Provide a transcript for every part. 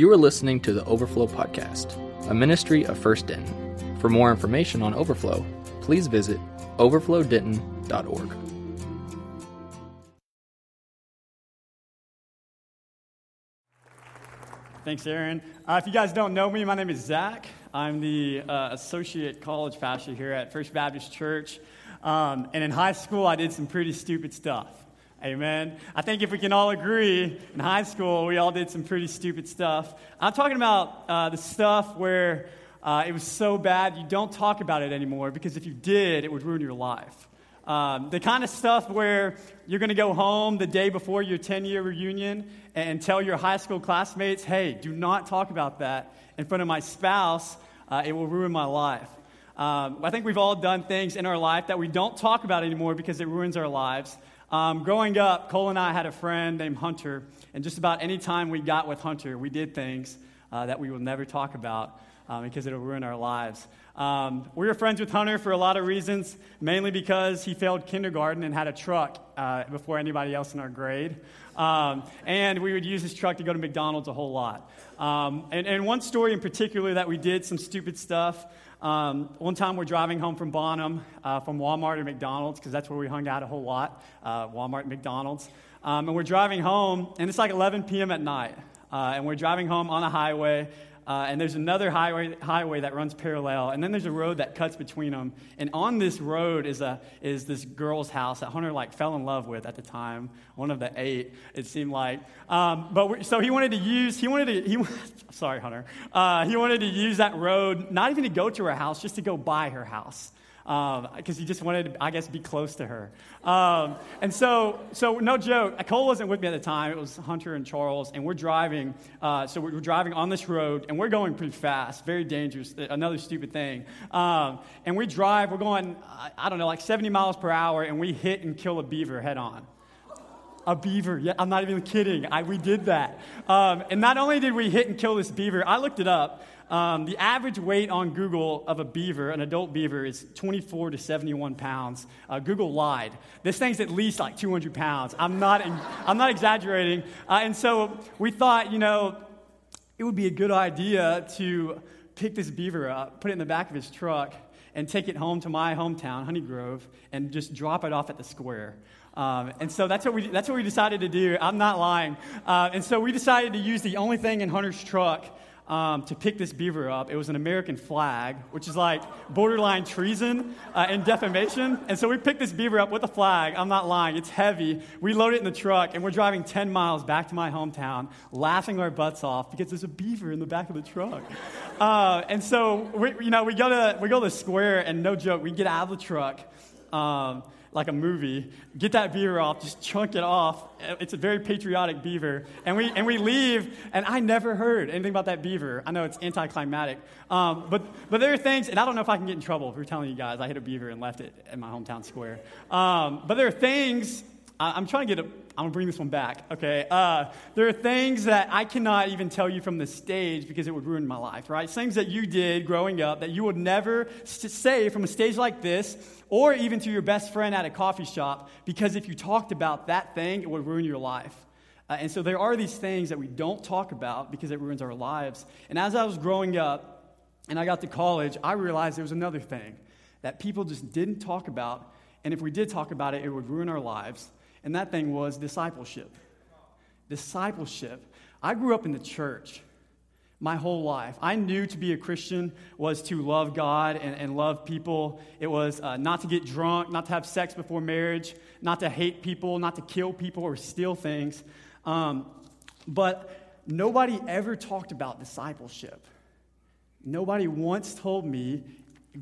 You are listening to the Overflow Podcast, a ministry of First Denton. For more information on Overflow, please visit overflowdenton.org. Thanks, Aaron. Uh, if you guys don't know me, my name is Zach. I'm the uh, associate college pastor here at First Baptist Church. Um, and in high school, I did some pretty stupid stuff. Amen. I think if we can all agree, in high school, we all did some pretty stupid stuff. I'm talking about uh, the stuff where uh, it was so bad you don't talk about it anymore because if you did, it would ruin your life. Um, the kind of stuff where you're going to go home the day before your 10 year reunion and tell your high school classmates, hey, do not talk about that in front of my spouse. Uh, it will ruin my life. Um, I think we've all done things in our life that we don't talk about anymore because it ruins our lives. Um, growing up, Cole and I had a friend named Hunter, and just about any time we got with Hunter, we did things uh, that we will never talk about um, because it'll ruin our lives. Um, we were friends with Hunter for a lot of reasons, mainly because he failed kindergarten and had a truck uh, before anybody else in our grade. Um, and we would use his truck to go to McDonald's a whole lot. Um, and, and, one story in particular that we did some stupid stuff. Um, one time we're driving home from Bonham, uh, from Walmart or McDonald's, because that's where we hung out a whole lot uh, Walmart and McDonald's. Um, and we're driving home, and it's like 11 p.m. at night. Uh, and we're driving home on a highway, uh, and there's another highway, highway that runs parallel, and then there's a road that cuts between them. And on this road is, a, is this girl's house that Hunter like fell in love with at the time, one of the eight, it seemed like. Um, but so he wanted to use, he wanted to, he, sorry, Hunter, uh, he wanted to use that road, not even to go to her house, just to go by her house because um, he just wanted to, I guess, be close to her. Um, and so, so no joke, Cole wasn't with me at the time. It was Hunter and Charles, and we're driving. Uh, so we're driving on this road, and we're going pretty fast, very dangerous. Another stupid thing. Um, and we drive. We're going, I don't know, like 70 miles per hour, and we hit and kill a beaver head on. A beaver. Yeah, I'm not even kidding. I, we did that. Um, and not only did we hit and kill this beaver, I looked it up. Um, the average weight on Google of a beaver, an adult beaver, is 24 to 71 pounds. Uh, Google lied. This thing's at least like 200 pounds. I'm not, I'm not exaggerating. Uh, and so we thought, you know, it would be a good idea to pick this beaver up, put it in the back of his truck, and take it home to my hometown, Honey Grove, and just drop it off at the square. Um, and so that's what, we, that's what we decided to do. I'm not lying. Uh, and so we decided to use the only thing in Hunter's truck um, to pick this beaver up. It was an American flag, which is like borderline treason uh, and defamation. And so we picked this beaver up with a flag. I'm not lying, it's heavy. We load it in the truck, and we're driving 10 miles back to my hometown, laughing our butts off because there's a beaver in the back of the truck. Uh, and so, we, you know, we go, to, we go to the square, and no joke, we get out of the truck. Um, like a movie, get that beaver off, just chunk it off. It's a very patriotic beaver. And we, and we leave, and I never heard anything about that beaver. I know it's anticlimactic. Um, but, but there are things, and I don't know if I can get in trouble for telling you guys I hit a beaver and left it in my hometown square. Um, but there are things, I, am trying to get a, I'm gonna bring this one back, okay? Uh, there are things that I cannot even tell you from the stage because it would ruin my life, right? Things that you did growing up that you would never say from a stage like this or even to your best friend at a coffee shop, because if you talked about that thing, it would ruin your life. Uh, and so there are these things that we don't talk about because it ruins our lives. And as I was growing up and I got to college, I realized there was another thing that people just didn't talk about. And if we did talk about it, it would ruin our lives. And that thing was discipleship. Discipleship. I grew up in the church my whole life. I knew to be a Christian was to love God and, and love people. It was uh, not to get drunk, not to have sex before marriage, not to hate people, not to kill people or steal things. Um, but nobody ever talked about discipleship. Nobody once told me,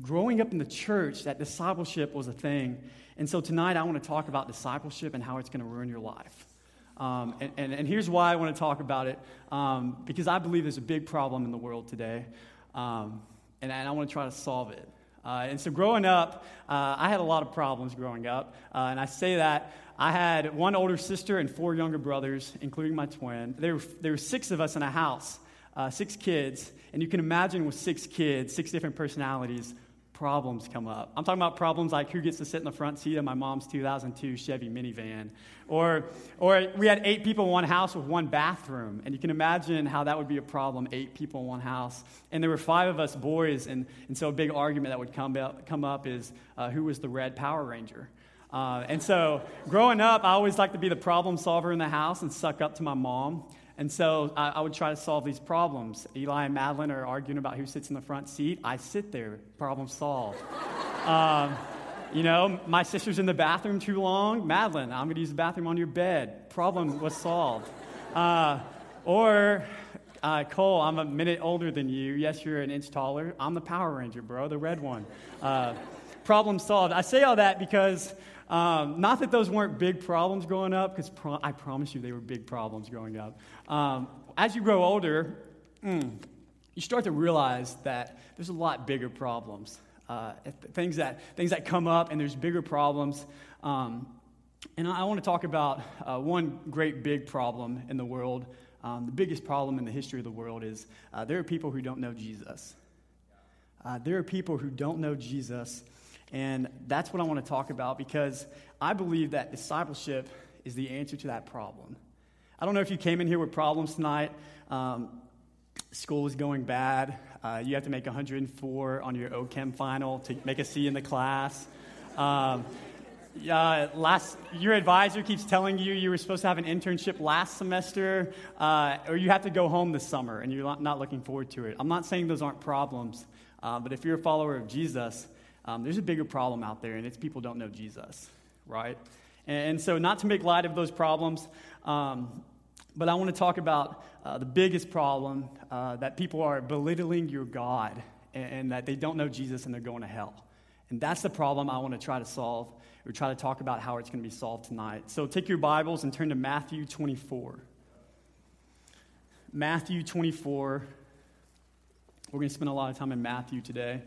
growing up in the church, that discipleship was a thing. And so tonight I want to talk about discipleship and how it's going to ruin your life. Um, and, and, and, here's why I want to talk about it um, because I believe there's a big problem in the world today, um, and, and, I want to try to solve it. Uh, and so, growing up, uh, I had a lot of problems growing up, uh, and I say that I had one older sister and four younger brothers, including my twin. There were, there were six of us in a house, uh, six kids, and you can imagine with six kids, six different personalities, problems come up. I'm talking about problems like who gets to sit in the front seat of my mom's 2002 Chevy minivan. Or, or we had eight people in one house with one bathroom. And you can imagine how that would be a problem, eight people in one house. And there were five of us boys. And, and so a big argument that would come up, come up is uh, who was the red Power Ranger. Uh, and so growing up, I always liked to be the problem solver in the house and suck up to my mom. And so I, I, would try to solve these problems. Eli and Madeline are arguing about who sits in the front seat. I sit there, problem solved. um, you know, my sister's in the bathroom too long. Madeline, I'm going to use the bathroom on your bed. Problem was solved. Uh, or, uh, Cole, I'm a minute older than you. Yes, you're an inch taller. I'm the Power Ranger, bro, the red one. Uh, problem solved. I say all that because um, not that those weren't big problems growing up, because pro- I promise you they were big problems growing up. Um, as you grow older, mm, you start to realize that there's a lot bigger problems. Uh, things, that, things that come up, and there's bigger problems. Um, and I, I want to talk about uh, one great big problem in the world. Um, the biggest problem in the history of the world is uh, there are people who don't know Jesus. Uh, there are people who don't know Jesus and that's what I want to talk about because I believe that discipleship is the answer to that problem. I don't know if you came in here with problems tonight. Um, school is going bad. Uh, you have to make 104 on your OChem final to make a C in the class. Um, uh, last, your advisor keeps telling you you were supposed to have an internship last semester, uh, or you have to go home this summer and you're not looking forward to it. I'm not saying those aren't problems, uh, but if you're a follower of Jesus, um, there's a bigger problem out there, and it's people don't know Jesus, right? And, and so, not to make light of those problems, um, but I want to talk about uh, the biggest problem uh, that people are belittling your God and, and, that they don't know Jesus and they're going to hell. And that's the problem I want to try to solve or try to talk about how it's going to be solved tonight. So take your Bibles and turn to Matthew 24. Matthew 24. We're going to spend a lot of time in Matthew today.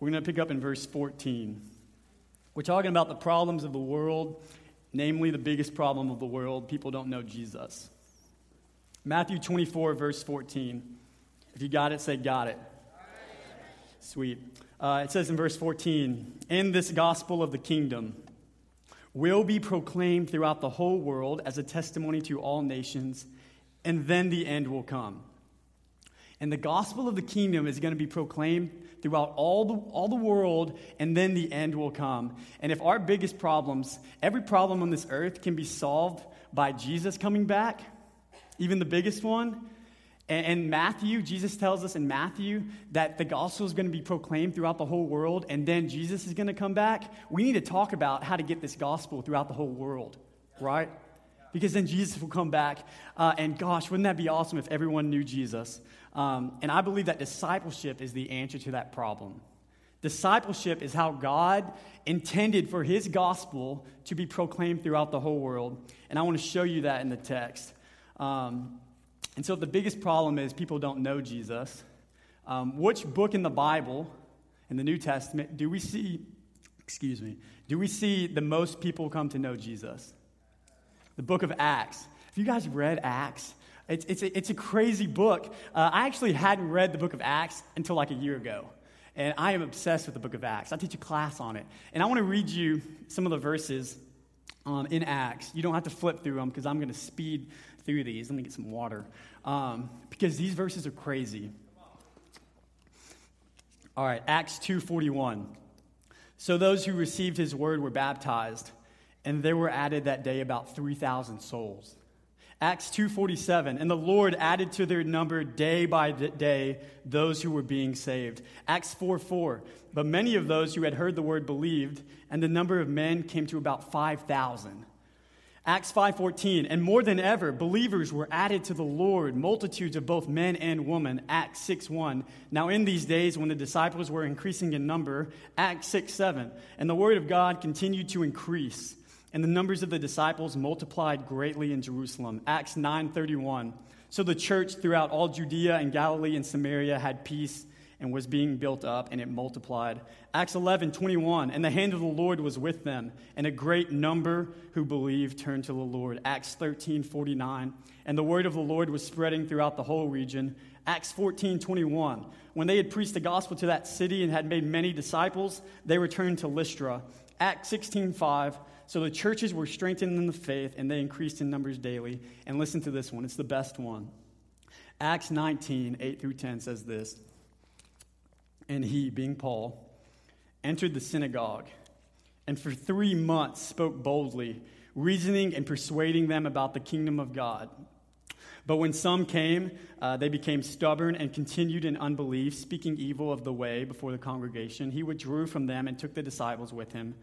We're going to pick up in verse 14. We're talking about the problems of the world, namely the biggest problem of the world people don't know Jesus. Matthew 24, verse 14. If you got it, say, Got it. Sweet. Uh, it says in verse 14, In this gospel of the kingdom will be proclaimed throughout the whole world as a testimony to all nations, and then the end will come. And the gospel of the kingdom is going to be proclaimed throughout all the, all the world, and then the end will come. And if our biggest problems, every problem on this earth can be solved by Jesus coming back, even the biggest one, and, Matthew, Jesus tells us in Matthew that the gospel is going to be proclaimed throughout the whole world, and then Jesus is going to come back. We need to talk about how to get this gospel throughout the whole world, right? Because then Jesus will come back. Uh, and gosh, wouldn't that be awesome if everyone knew Jesus? Um, and I believe that discipleship is the answer to that problem. Discipleship is how God intended for his gospel to be proclaimed throughout the whole world. And I want to show you that in the text. Um, and so the biggest problem is people don't know Jesus. Um, which book in the Bible, in the New Testament, do we see, excuse me, do we see the most people come to know Jesus? The book of Acts. Have you guys read Acts? It's, it's, a, it's a crazy book. Uh, I actually hadn't read the book of Acts until like a year ago. And I am obsessed with the book of Acts. I teach a class on it. And I want to read you some of the verses um, in Acts. You don't have to flip through them because I'm going to speed through these. Let me get some water. Um, because these verses are crazy. All right, Acts 2:41. So those who received his word were baptized, and there were added that day about 3,000 souls. Acts 2:47 and the Lord added to their number day by day those who were being saved. Acts 4:4 but many of those who had heard the word believed and the number of men came to about 5,000. Acts 5:14 and more than ever believers were added to the Lord multitudes of both men and women Acts 6:1 Now in these days when the disciples were increasing in number Acts 6:7 and the word of God continued to increase and the numbers of the disciples multiplied greatly in Jerusalem. Acts 9:31. So the church throughout all Judea and Galilee and Samaria had peace, and was being built up, and it multiplied. Acts 11:21. and the hand of the Lord was with them, and a great number who believed turned to the Lord. Acts 13:49. and the word of the Lord was spreading throughout the whole region. Acts 14, 21, when they had preached the gospel to that city and had made many disciples, they returned to Lystra. Acts 16, 5, so the churches were strengthened in the faith, and they increased in numbers daily. And listen to this one, it's the best one. Acts 19, 8 through 10 says this and he, being Paul, entered the synagogue and for three months spoke boldly, reasoning and persuading them about the kingdom of God. But when some came, uh, they became stubborn and continued in unbelief, speaking evil of the way before the congregation. He withdrew from them and took the disciples with him,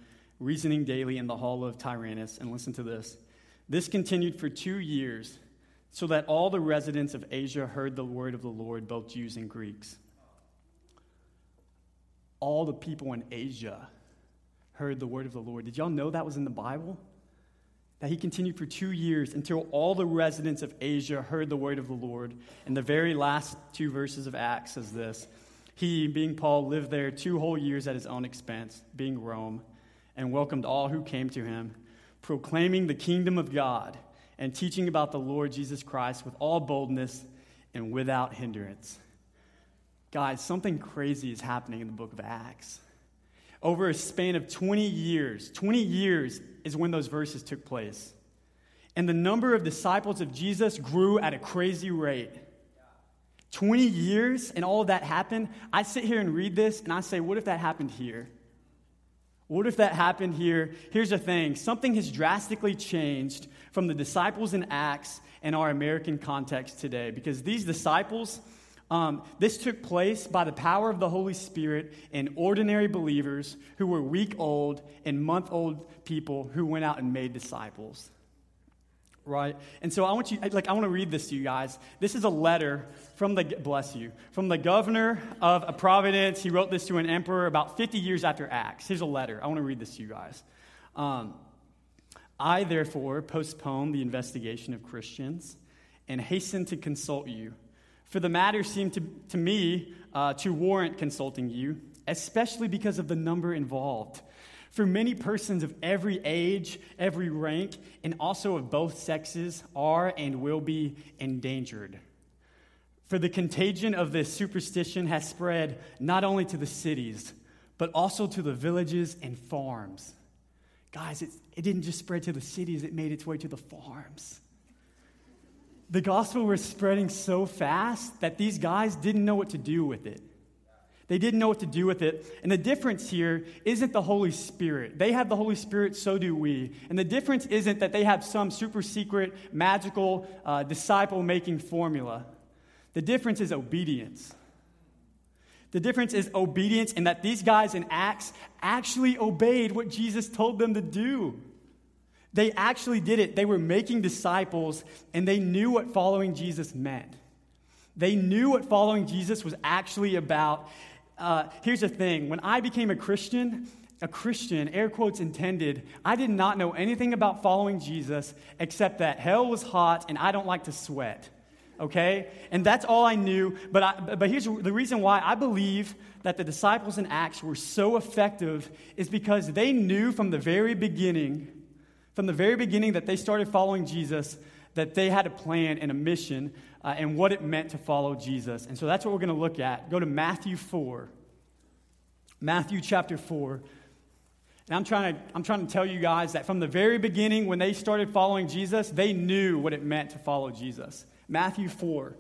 reasoning daily in the hall of Tyrannus. And listen to this this continued for two years, so that all the residents of Asia heard the word of the Lord, both Jews and Greeks all the people in Asia heard the word of the Lord. Did y'all know that was in the Bible? That he continued for two years until all the residents of Asia heard the word of the Lord. And the very last two verses of Acts says this He, being Paul, lived there two whole years at his own expense, being Rome, and welcomed all who came to him, proclaiming the kingdom of God and teaching about the Lord Jesus Christ with all boldness and without hindrance. Guys, something crazy is happening in the book of Acts. Over a span of 20 years, 20 years is when those verses took place. And the number of disciples of Jesus grew at a crazy rate. 20 years and all of that happened. I sit here and read this and I say, what if that happened here? What if that happened here? Here's the thing something has drastically changed from the disciples in Acts and our American context today because these disciples, um, this took place by the power of the Holy Spirit in ordinary believers who were week old and month old people who went out and made disciples. Right? And so I want you, like, I want to read this to you guys. This is a letter from the, bless you, from the governor of a providence. He wrote this to an emperor about 50 years after Acts. Here's a letter. I want to read this to you guys. Um, I, therefore, postpone the investigation of Christians and hasten to consult you for the matter seemed to, to me uh, to warrant consulting you, especially because of the number involved. For many persons of every age, every rank, and also of both sexes are and will be endangered. For the contagion of this superstition has spread not only to the cities, but also to the villages and farms. Guys, it, it didn't just spread to the cities, it made its way to the farms the gospel was spreading so fast that these guys didn't know what to do with it. They didn't know what to do with it. And the difference here isn't the Holy Spirit. They have the Holy Spirit, so do we. And the difference isn't that they have some super secret, magical, uh, disciple making formula. The difference is obedience. The difference is obedience, and that these guys in Acts actually obeyed what Jesus told them to do. They actually did it. They were making disciples and they knew what following Jesus meant. They knew what following Jesus was actually about. Uh, here's the thing when I became a Christian, a Christian, air quotes intended, I did not know anything about following Jesus except that hell was hot and I don't like to sweat. Okay? And that's all I knew. But, I, but here's the reason why I believe that the disciples in Acts were so effective is because they knew from the very beginning from the very beginning that they started following Jesus, that they had a plan and a mission uh, and what it meant to follow Jesus. And so that's what we're going to look at. Go to Matthew 4. Matthew chapter 4. And I'm trying, to, I'm trying to tell you guys that from the very beginning, when they started following Jesus, they knew what it meant to follow Jesus. Matthew 4,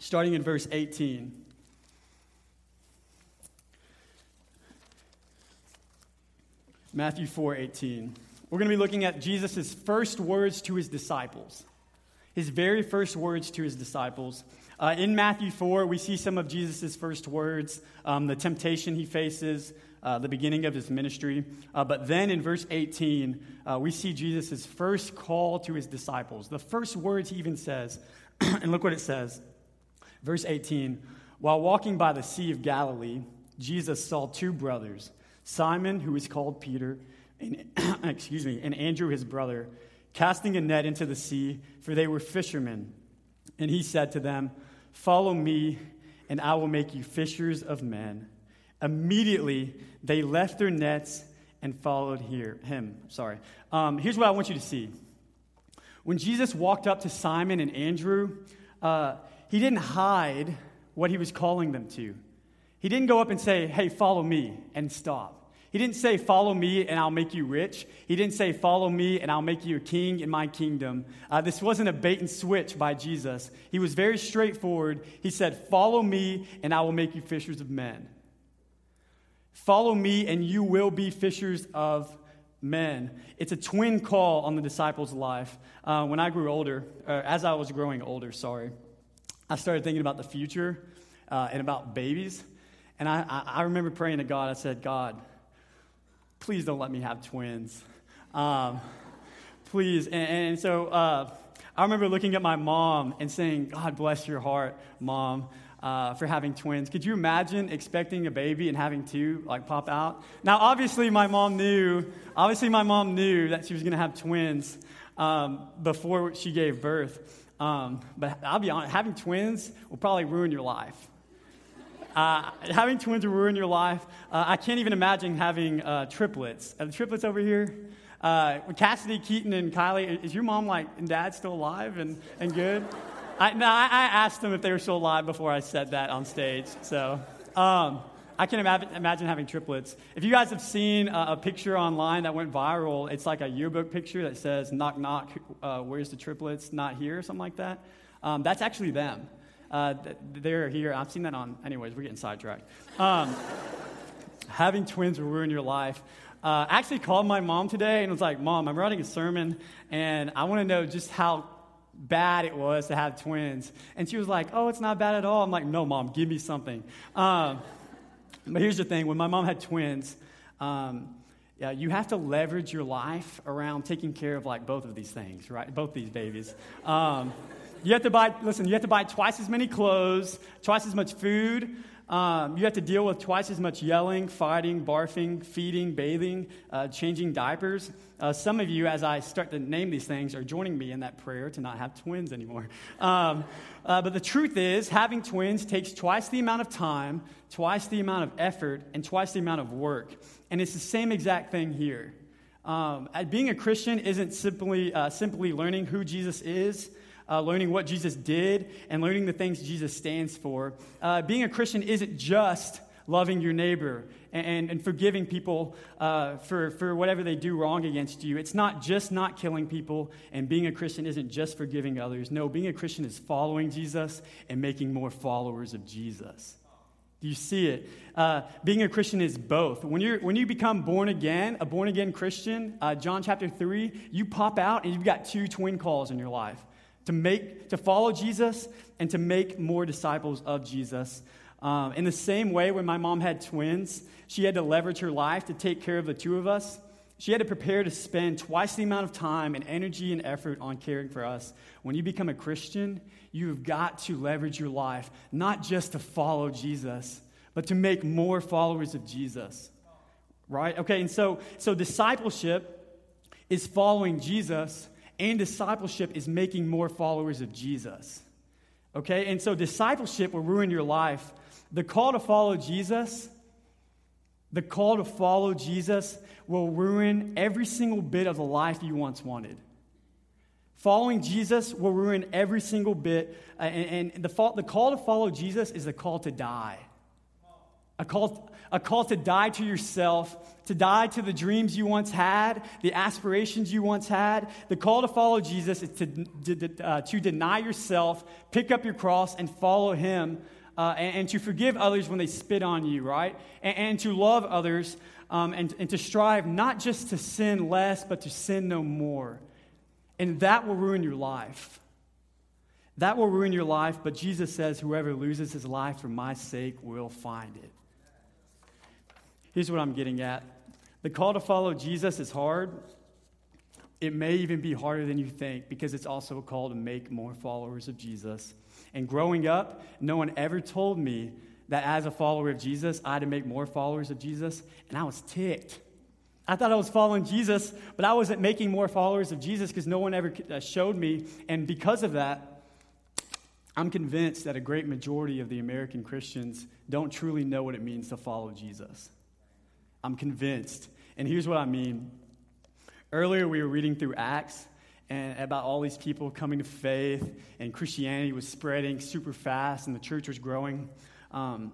starting in verse 18. Matthew 4 18. We're going to be looking at Jesus' first words to his disciples. His very first words to his disciples. Uh, in Matthew 4, we see some of Jesus' first words, um, the temptation he faces, uh, the beginning of his ministry. Uh, but then in verse 18, uh, we see Jesus' first call to his disciples. The first words he even says, and look what it says. Verse 18 While walking by the Sea of Galilee, Jesus saw two brothers. Simon, who is called Peter, and, excuse me, and Andrew his brother, casting a net into the sea, for they were fishermen. And he said to them, Follow me, and I will make you fishers of men. Immediately, they left their nets and followed here, him. Sorry. Um, here's what I want you to see. When Jesus walked up to Simon and Andrew, uh, he didn't hide what he was calling them to. He didn't go up and say, Hey, follow me, and stop. He didn't say, Follow me and I'll make you rich. He didn't say, Follow me and I'll make you a king in my kingdom. Uh, this wasn't a bait and switch by Jesus. He was very straightforward. He said, Follow me and I will make you fishers of men. Follow me and you will be fishers of men. It's a twin call on the disciples' life. Uh, when I grew older, as I was growing older, sorry, I started thinking about the future uh, and about babies. And I, I, remember praying to God, I said, God, please don't let me have twins. Um, please. And, and so uh, I remember looking at my mom and saying, God bless your heart, mom uh, for having twins. Could you imagine expecting a baby and having two like pop out? Now, obviously, my mom knew. Obviously, my mom knew that she was going to have twins um, before she gave birth. Um, but I'll be honest, having twins will probably ruin your life. Uh, having twins ruin your life. Uh, I can't even imagine having uh, triplets. Are the triplets over here? Uh, Cassidy, Keaton, and Kylie, is your mom like and dad still alive and, and good? I, no, I, I, asked them if they were still alive before I said that on stage. So um, I can imagine, imagine, having triplets. If you guys have seen a, a, picture online that went viral, it's like a yearbook picture that says, knock, knock, uh, where's the triplets? Not here, or something like that. Um, that's actually them. Uh, they're here. I've seen that on, anyways, we're getting sidetracked. Um, having twins will ruin your life. Uh, I actually called my mom today and was like, Mom, I'm writing a sermon, and I want to know just how bad it was to have twins. And she was like, Oh, it's not bad at all. I'm like, No, mom, give me something. Um, but here's the thing when my mom had twins, um, yeah, you have to leverage your life around taking care of like both of these things, right? Both these babies. Um, you have to buy, listen, you have to buy twice as many clothes, twice as much food, um, you have to deal with twice as much yelling, fighting, barfing, feeding, bathing, uh, changing diapers. Uh, some of you, as I start to name these things, are joining me in that prayer to not have twins anymore. Um, uh, but the truth is, having twins takes twice the amount of time, twice the amount of effort, and twice the amount of work. And it's the same exact thing here. Um, being a Christian isn't simply, uh, simply learning who Jesus is uh, learning what Jesus did, and learning the things Jesus stands for. Uh, being a Christian isn't just loving your neighbor and, and forgiving people uh, for, for whatever they do wrong against you. It's not just not killing people, and being a Christian isn't just forgiving others. No, being a Christian is following Jesus and making more followers of Jesus. Do you see it? Uh, being a Christian is both. When, you're, when you become born again, a born again Christian, uh, John chapter 3, you pop out and you've got two twin calls in your life to make to follow Jesus and to make more disciples of Jesus. Um, in the same way, when my mom had twins, she had to leverage her life to take care of the two of us. She had to prepare to spend twice the amount of time and energy and effort on caring for us. When you become a Christian, you've got to leverage your life, not just to follow Jesus, but to make more followers of Jesus. Right? Okay, and so, so discipleship is following Jesus and discipleship is making more followers of Jesus. Okay? And so discipleship will ruin your life. The call to follow Jesus, the call to follow Jesus will ruin every single bit of the life you once wanted. Following Jesus will ruin every single bit. Uh, and, and the, the call to follow Jesus is the call to die. A call, a call to die to yourself, to die to the dreams you once had, the aspirations you once had. The call to follow Jesus is to, to, uh, to deny yourself, pick up your cross, and follow Him, uh, and, and, to forgive others when they spit on you, right? And, and to love others, um, and, and to strive not just to sin less, but to sin no more. And that will ruin your life. That will ruin your life, but Jesus says, Whoever loses his life for my sake will find it. Here's what I'm getting at the call to follow Jesus is hard. It may even be harder than you think because it's also a call to make more followers of Jesus. And growing up, no one ever told me that as a follower of Jesus, I had to make more followers of Jesus, and I was ticked. I thought I was following Jesus, but I wasn't making more followers of Jesus because no one ever uh, showed me. And because of that, I'm convinced that a great majority of the American Christians don't truly know what it means to follow Jesus. I'm convinced. And here's what I mean. Earlier, we were reading through Acts and about all these people coming to faith, and Christianity was spreading super fast, and the church was growing. Um,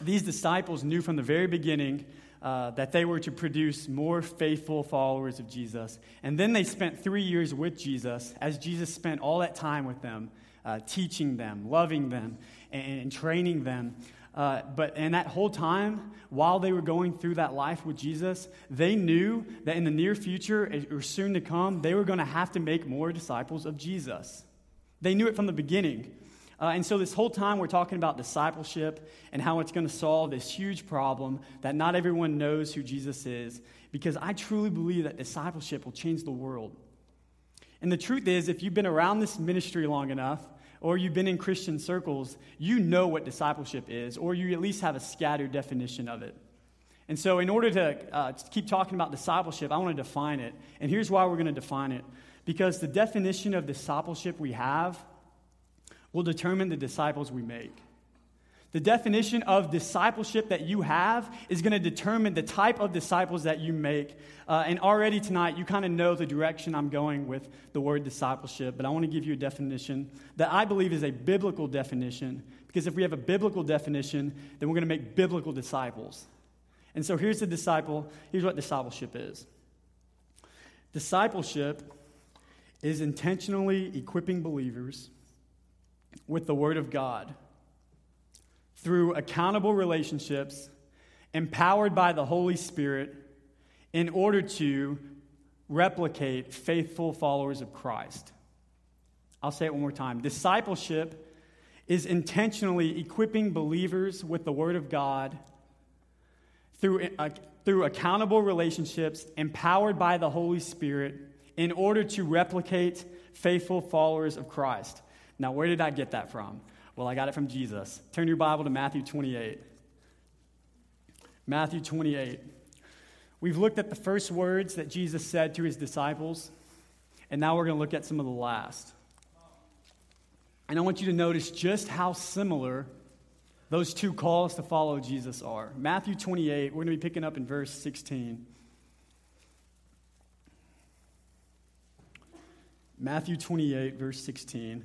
these disciples knew from the very beginning uh, that they were to produce more faithful followers of Jesus. And then they spent three years with Jesus, as Jesus spent all that time with them, uh, teaching them, loving them, and, and training them. Uh, but in that whole time, while they were going through that life with Jesus, they knew that in the near future, or soon to come, they were going to have to make more disciples of Jesus. They knew it from the beginning. Uh, and so, this whole time, we're talking about discipleship and how it's going to solve this huge problem that not everyone knows who Jesus is, because I truly believe that discipleship will change the world. And the truth is, if you've been around this ministry long enough, or you've been in Christian circles, you know what discipleship is, or you at least have a scattered definition of it. And so, in order to, uh, keep talking about discipleship, I want to define it. And here's why we're going to define it because the definition of discipleship we have will determine the disciples we make. The definition of discipleship that you have is going to determine the type of disciples that you make. Uh, and already tonight, you kind of know the direction I'm going with the word discipleship, but I want to give you a definition that I believe is a biblical definition, because if we have a biblical definition, then we're going to make biblical disciples. And so here's the disciple, here's what discipleship is discipleship is intentionally equipping believers with the Word of God through accountable relationships, empowered by the Holy Spirit, in order to replicate faithful followers of Christ. I'll say it one more time. Discipleship is intentionally equipping believers with the Word of God through, uh, through accountable relationships, empowered by the Holy Spirit, in order to replicate faithful followers of Christ. Now, where did I get that from? Well, I got it from Jesus. Turn your Bible to Matthew 28. Matthew 28. We've looked at the first words that Jesus said to his disciples, and now we're going to look at some of the last. And I want you to notice just how similar those two calls to follow Jesus are. Matthew 28, we're going to be picking up in verse 16. Matthew 28, verse 16.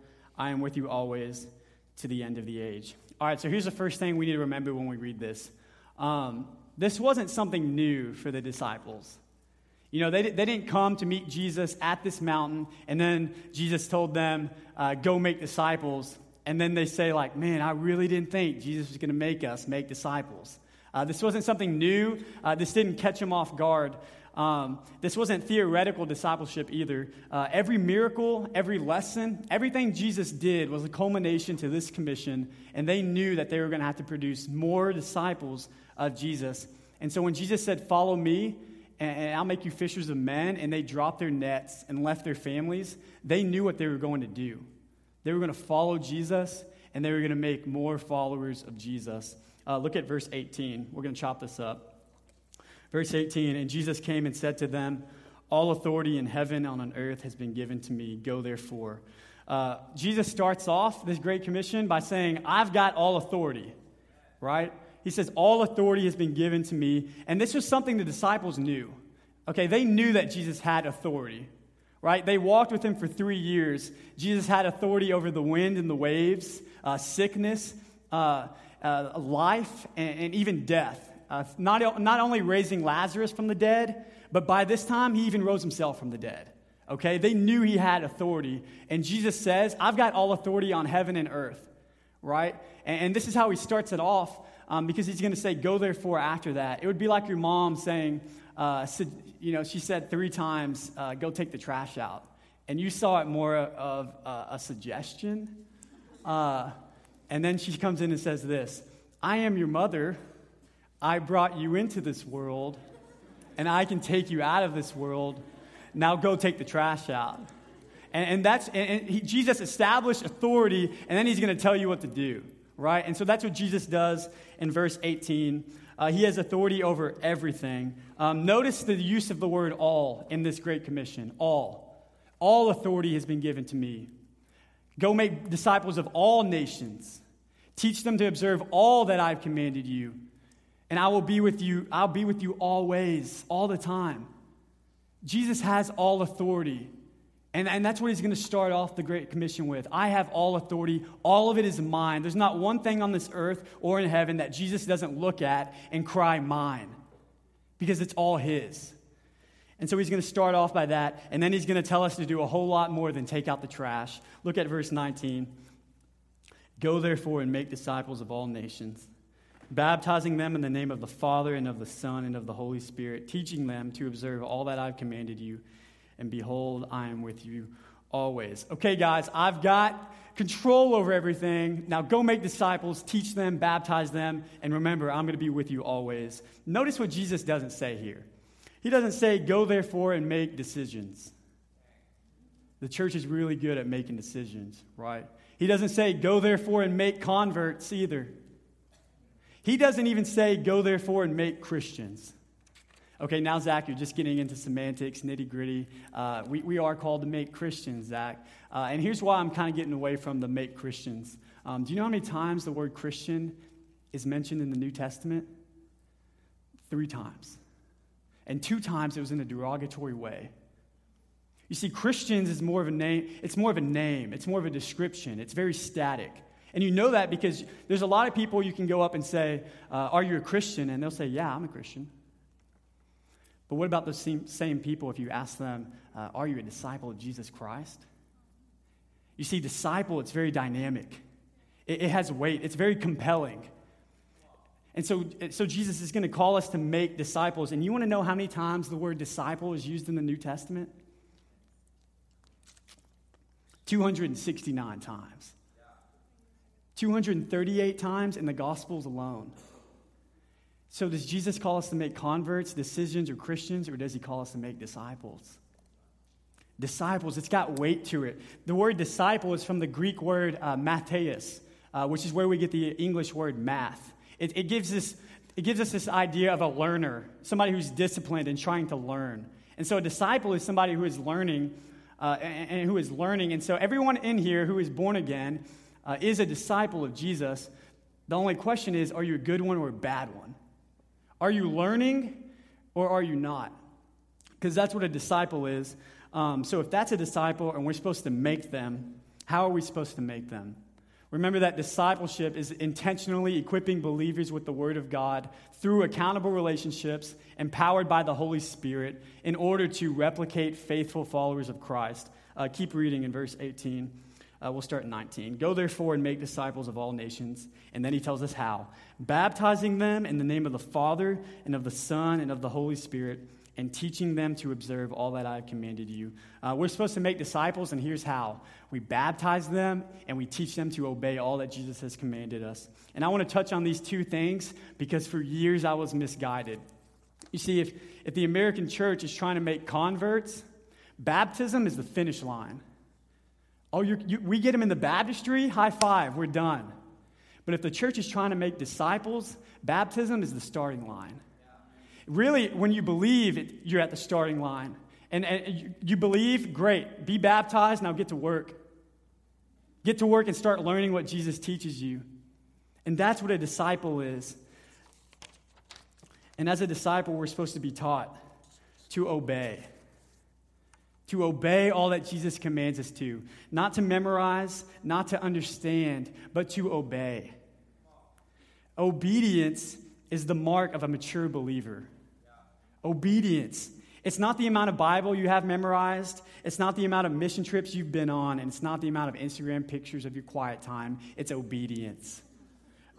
I am with you always to the end of the age. All right, so here's the first thing we need to remember when we read this. Um, this wasn't something new for the disciples. You know, they, they didn't come to meet Jesus at this mountain, and then Jesus told them, uh, go make disciples. And then they say, like, man, I really didn't think Jesus was going to make us make disciples. Uh, this wasn't something new. Uh, this didn't catch them off guard. Um, this wasn't theoretical discipleship either. Uh, every miracle, every lesson, everything Jesus did was a culmination to this commission, and they knew that they were going to have to produce more disciples of Jesus. And so when Jesus said, Follow me, and I'll make you fishers of men, and they dropped their nets and left their families, they knew what they were going to do. They were going to follow Jesus, and they were going to make more followers of Jesus. Uh, look at verse 18. We're going to chop this up. Verse 18 And Jesus came and said to them, All authority in heaven and on earth has been given to me. Go therefore. Uh, Jesus starts off this Great Commission by saying, I've got all authority, right? He says, All authority has been given to me. And this was something the disciples knew. Okay, they knew that Jesus had authority, right? They walked with him for three years. Jesus had authority over the wind and the waves, uh, sickness, uh, uh life, and, and even death uh, not, not only raising Lazarus from the dead, but by this time, he even rose himself from the dead. Okay? They knew he had authority. And Jesus says, I've got all authority on heaven and earth, right? And, and this is how he starts it off um, because he's going to say, Go therefore after that. It would be like your mom saying, uh, you know, she said three times, uh, Go take the trash out. and you saw it more of a suggestion. Uh, and then she comes in and says this I am your mother. I brought you into this world, and I can take you out of this world. Now go take the trash out. And, and that's, and, and he, Jesus established authority, and then he's going to tell you what to do, right? And so that's what Jesus does in verse 18. Uh, he has authority over everything. Um, notice the use of the word all in this Great Commission all. All authority has been given to me. Go make disciples of all nations. Teach them to observe all that I've commanded you. And I will be with you, I'll be with you always, all the time. Jesus has all authority. And, and that's what he's going to start off the Great Commission with. I have all authority. All of it is mine. There's not one thing on this earth or in heaven that Jesus doesn't look at and cry, mine, because it's all his. And so he's going to start off by that, and then he's going to tell us to do a whole lot more than take out the trash. Look at verse 19. Go therefore and make disciples of all nations, baptizing them in the name of the Father and of the Son and of the Holy Spirit, teaching them to observe all that I've commanded you and behold, I am with you always. Okay, guys, I've got control over everything. Now go make disciples, teach them, baptize them, and remember, I'm going to be with you always. Notice what Jesus doesn't say here. He doesn't say, go therefore and make decisions. The church is really good at making decisions, right? He doesn't say, go therefore and make converts either. He doesn't even say, go therefore and make Christians. Okay, now, Zach, you're just getting into semantics, nitty gritty. Uh, we, we are called to make Christians, Zach. Uh, and here's why I'm kind of getting away from the make Christians. Um, do you know how many times the word Christian is mentioned in the New Testament? Three times. And two times it was in a derogatory way. You see, Christians is more of a name, it's more of a name, it's more of a description, it's very static. And you know that because there's a lot of people you can go up and say, uh, Are you a Christian? And they'll say, Yeah, I'm a Christian. But what about those same, same people if you ask them, uh, Are you a disciple of Jesus Christ? You see, disciple, it's very dynamic, it, it has weight, it's very compelling. And so, so Jesus is going to call us to make disciples. And you want to know how many times the word disciple is used in the New Testament? 269 times. 238 times in the Gospels alone. So, does Jesus call us to make converts, decisions, or Christians, or does he call us to make disciples? Disciples, it's got weight to it. The word disciple is from the Greek word uh, matheus, uh, which is where we get the English word math. It, it, gives this, it gives us this idea of a learner, somebody who's disciplined and trying to learn. And so, a disciple is somebody who is learning uh, and, and, who is learning. And so, everyone in here who is born again uh, is a disciple of Jesus. The only question is are you a good one or a bad one? Are you learning or are you not? Because that's what a disciple is. Um, so if that's a disciple and we're supposed to make them, how are we supposed to make them? Remember that discipleship is intentionally equipping believers with the Word of God through accountable relationships empowered by the Holy Spirit in order to replicate faithful followers of Christ. Uh, keep reading in verse 18. Uh, we'll start in 19. Go therefore and make disciples of all nations. And then he tells us how baptizing them in the name of the Father and of the Son and of the Holy Spirit, and teaching them to observe all that I have commanded you. Uh, we're supposed to make disciples, and here's how we baptize them and we teach them to obey all that Jesus has commanded us. And I want to touch on these two things because for years I was misguided. You see, if, if the American church is trying to make converts, baptism is the finish line. Oh, you, we get them in the baptistry? High five, we're done. But if the church is trying to make disciples, baptism is the starting line. Really, when you believe, it, you're at the starting line. And, and you believe, great. Be baptized, now get to work. Get to work and start learning what Jesus teaches you. And that's what a disciple is. And as a disciple, we're supposed to be taught to obey to obey all that Jesus commands us to, not to memorize, not to understand, but to obey. Obedience is the mark of a mature believer. Obedience. It's not the amount of Bible you have memorized. It's not the amount of mission trips you've been on. And it's not the amount of Instagram pictures of your quiet time. It's obedience.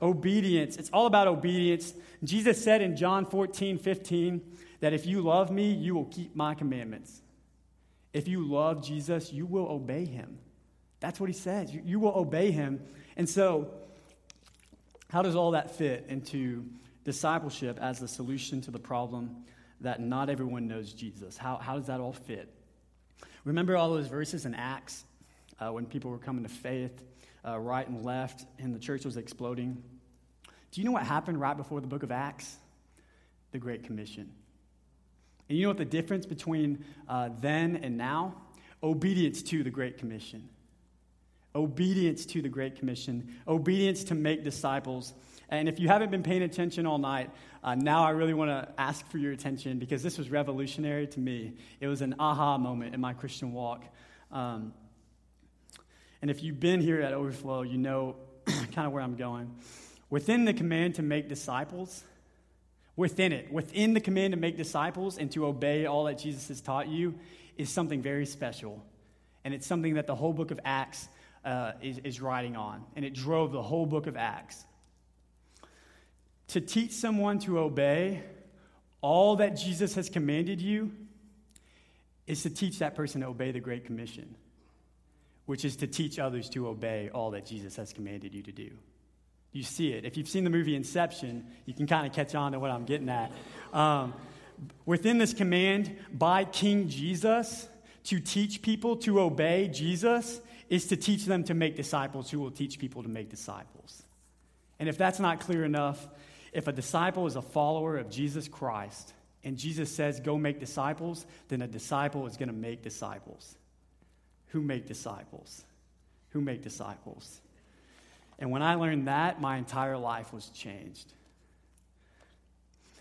Obedience. It's all about obedience. Jesus said in John 14, 15, that if you love me, you will keep my commandments. If you love Jesus, you will obey him. That's what he says. You, you will obey him. And so, how does all that fit into discipleship as the solution to the problem that not everyone knows Jesus? How, how does that all fit? Remember all those verses in Acts uh, when people were coming to faith, uh, right and left, and the church was exploding? Do you know what happened right before the book of Acts? The Great Commission. And you know what the difference between uh, then and now? Obedience to the Great Commission. Obedience to the Great Commission. Obedience to make disciples. And if you haven't been paying attention all night, uh, now I really want to ask for your attention because this was revolutionary to me. It was an aha moment in my Christian walk. Um, and if you've been here at Overflow, you know kind of where I'm going. Within the command to make disciples, within it, within the command to make disciples and to obey all that Jesus has taught you, is something very special. And it's something that the whole book of Acts uh, is, is writing on. And it drove the whole book of Acts. To teach someone to obey all that Jesus has commanded you is to teach that person to obey the Great Commission, which is to teach others to obey all that Jesus has commanded you to do you see it. If you've seen the movie Inception, you can kind of catch on to what I'm getting at. Um, within this command by King Jesus to teach people to obey Jesus is to teach them to make disciples who will teach people to make disciples. And if that's not clear enough, if a disciple is a follower of Jesus Christ and Jesus says, go make disciples, then a disciple is going to make disciples. Who make disciples? Who make disciples? And when I learned that, my entire life was changed.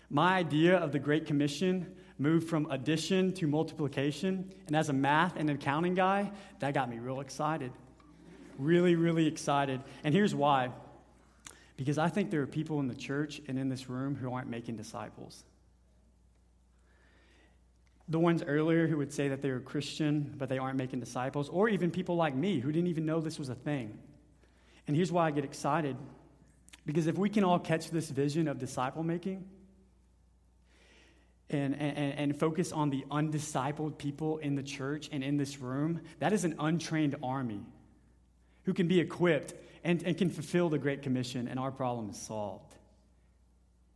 My idea of the Great Commission moved from addition to multiplication. And as a math and accounting guy, that got me real excited. Really, really excited. And here's why because I think there are people in the church and in this room who aren't making disciples. The ones earlier who would say that they were Christian, but they aren't making disciples, or even people like me who didn't even know this was a thing. And here's why I get excited because if we can all catch this vision of disciple making and, and, and focus on the undiscipled people in the church and in this room, that is an untrained army who can be equipped and, and can fulfill the Great Commission, and our problem is solved.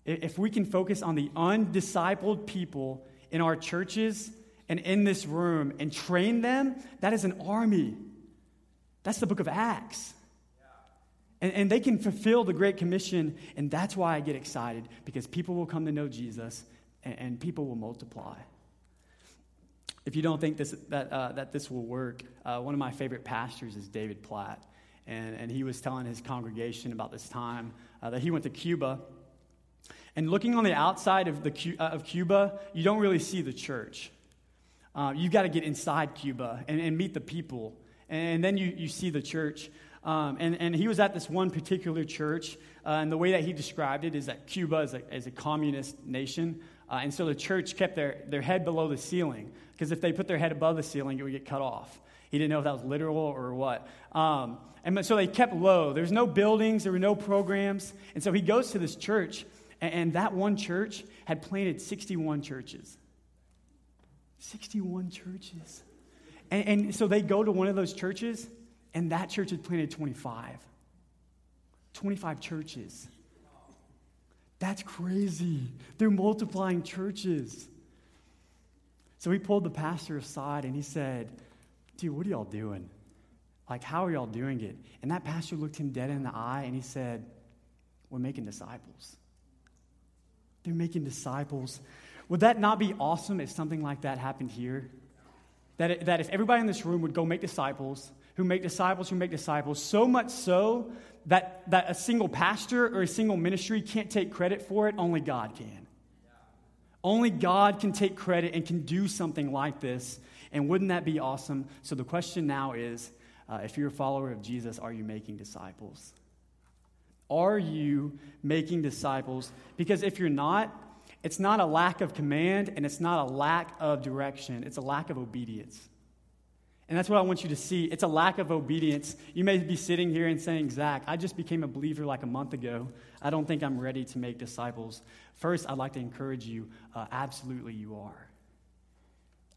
If we can focus on the undiscipled people in our churches and in this room and train them, that is an army. That's the book of Acts. And, and they can fulfill the Great Commission, and that's why I get excited because people will come to know Jesus and, and people will multiply. If you don't think this, that, uh, that this will work, uh, one of my favorite pastors is David Platt. And, and he was telling his congregation about this time uh, that he went to Cuba. And looking on the outside of, the, uh, of Cuba, you don't really see the church. Uh, you've got to get inside Cuba and, and meet the people. And then you, you see the church. Um, and, and he was at this one particular church, uh, and the way that he described it is that Cuba is a, is a communist nation. Uh, and so the church kept their, their head below the ceiling, because if they put their head above the ceiling, it would get cut off. He didn't know if that was literal or what. Um, and so they kept low. There was no buildings, there were no programs. And so he goes to this church, and, and that one church had planted 61 churches. 61 churches. And, and so they go to one of those churches, and that church had planted 25. 25 churches. That's crazy. They're multiplying churches. So he pulled the pastor aside and he said, Dude, what are y'all doing? Like, how are y'all doing it? And that pastor looked him dead in the eye and he said, We're making disciples. They're making disciples. Would that not be awesome if something like that happened here? That, that if everybody in this room would go make disciples, who make disciples who make disciples, so much so that, that a single pastor or a single ministry can't take credit for it, only God can. Only God can take credit and can do something like this. And wouldn't that be awesome? So the question now is uh, if you're a follower of Jesus, are you making disciples? Are you making disciples? Because if you're not, it's not a lack of command and it's not a lack of direction, it's a lack of obedience. And that's what I want you to see. It's a lack of obedience. You may be sitting here and saying, Zach, I just became a believer like a month ago. I don't think I'm ready to make disciples. First, I'd like to encourage you uh, absolutely, you are.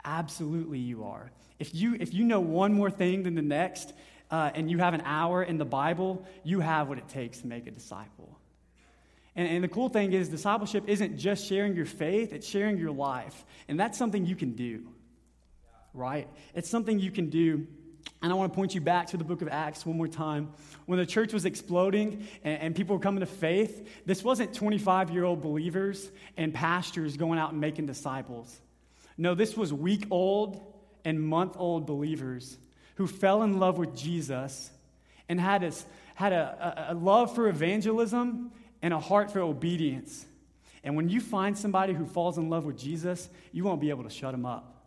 Absolutely, you are. If you, if you know one more thing than the next, uh, and you have an hour in the Bible, you have what it takes to make a disciple. And, and the cool thing is, discipleship isn't just sharing your faith, it's sharing your life. And that's something you can do, right? It's something you can do. And I want to point you back to the book of Acts one more time. When the church was exploding and, and people were coming to faith, this wasn't 25 year old believers and pastors going out and making disciples. No, this was week old and month old believers who fell in love with Jesus and had, a, had a, a, a love for evangelism and a heart for obedience. And when you find somebody who falls in love with Jesus, you won't be able to shut them up.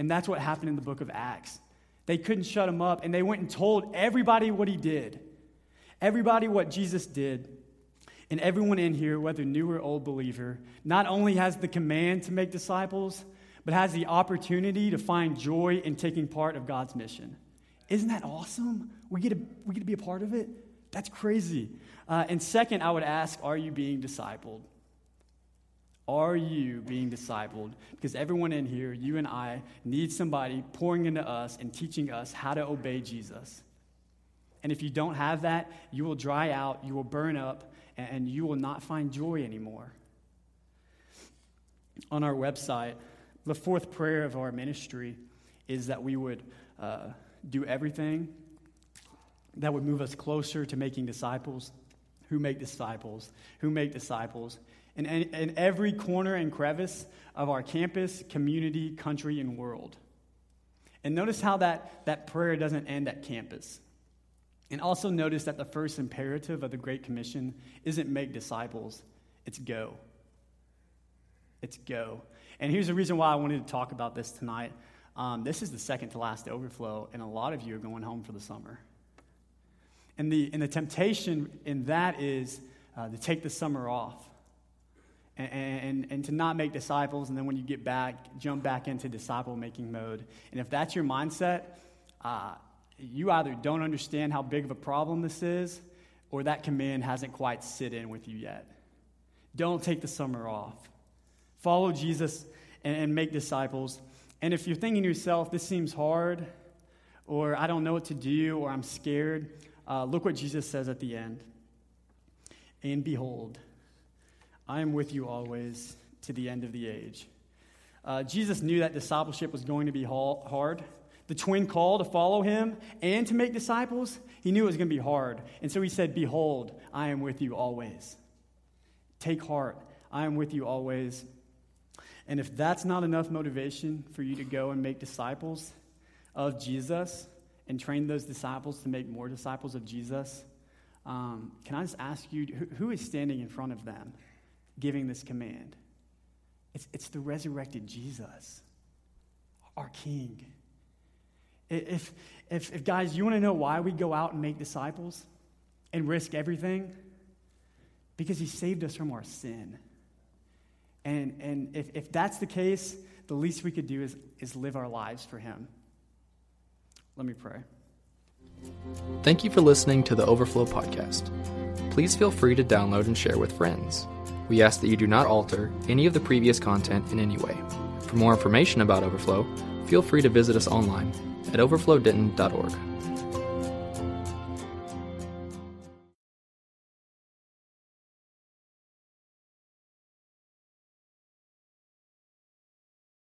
And that's what happened in the book of Acts. They couldn't shut him up, and they went and told everybody what he did, everybody what Jesus did. And everyone in here, whether new or old believer, not only has the command to make disciples, but has the opportunity to find joy in taking part of God's mission. Isn't that awesome? We get to, we get to be a part of it? That's crazy. Uh, and second, I would ask, are you being discipled? Are you being discipled? Because everyone in here, you and I, need somebody pouring into us and teaching us how to obey Jesus. And if you don't have that, you will dry out, you will burn up, and you will not find joy anymore. On our website, the fourth prayer of our ministry is that we would uh, do everything that would move us closer to making disciples who make disciples, who make disciples in, in every corner and crevice of our campus, community, country, and world. And notice how that, that prayer doesn't end at campus. And also notice that the first imperative of the Great Commission isn't make disciples, it's go. It's go. And here's the reason why I wanted to talk about this tonight. Um, this is the second to last overflow, and a lot of you are going home for the summer. And the, and the temptation in that is uh, to take the summer off and, and, and to not make disciples, and then when you get back, jump back into disciple making mode. And if that's your mindset, uh, you either don't understand how big of a problem this is, or that command hasn't quite sit in with you yet. Don't take the summer off. Follow Jesus and, and make disciples. And if you're thinking to yourself, this seems hard, or I don't know what to do, or I'm scared, uh, look what Jesus says at the end. And behold, I am with you always to the end of the age. Uh, Jesus knew that discipleship was going to be hard. The twin call to follow him and to make disciples, he knew it was going to be hard. And so he said, Behold, I am with you always. Take heart, I am with you always and if that's not enough motivation for you to go and make disciples of Jesus and train those disciples to make more disciples of Jesus, um, can I just ask you who, who is standing in front of them giving this command? It's, it's the resurrected Jesus, our King. If, if, if guys, you want to know why we go out and make disciples and risk everything? Because he saved us from our sin. And, and if, if that's the case, the least we could do is, is live our lives for Him. Let me pray. Thank you for listening to the Overflow Podcast. Please feel free to download and share with friends. We ask that you do not alter any of the previous content in any way. For more information about Overflow, feel free to visit us online at overflowdenton.org.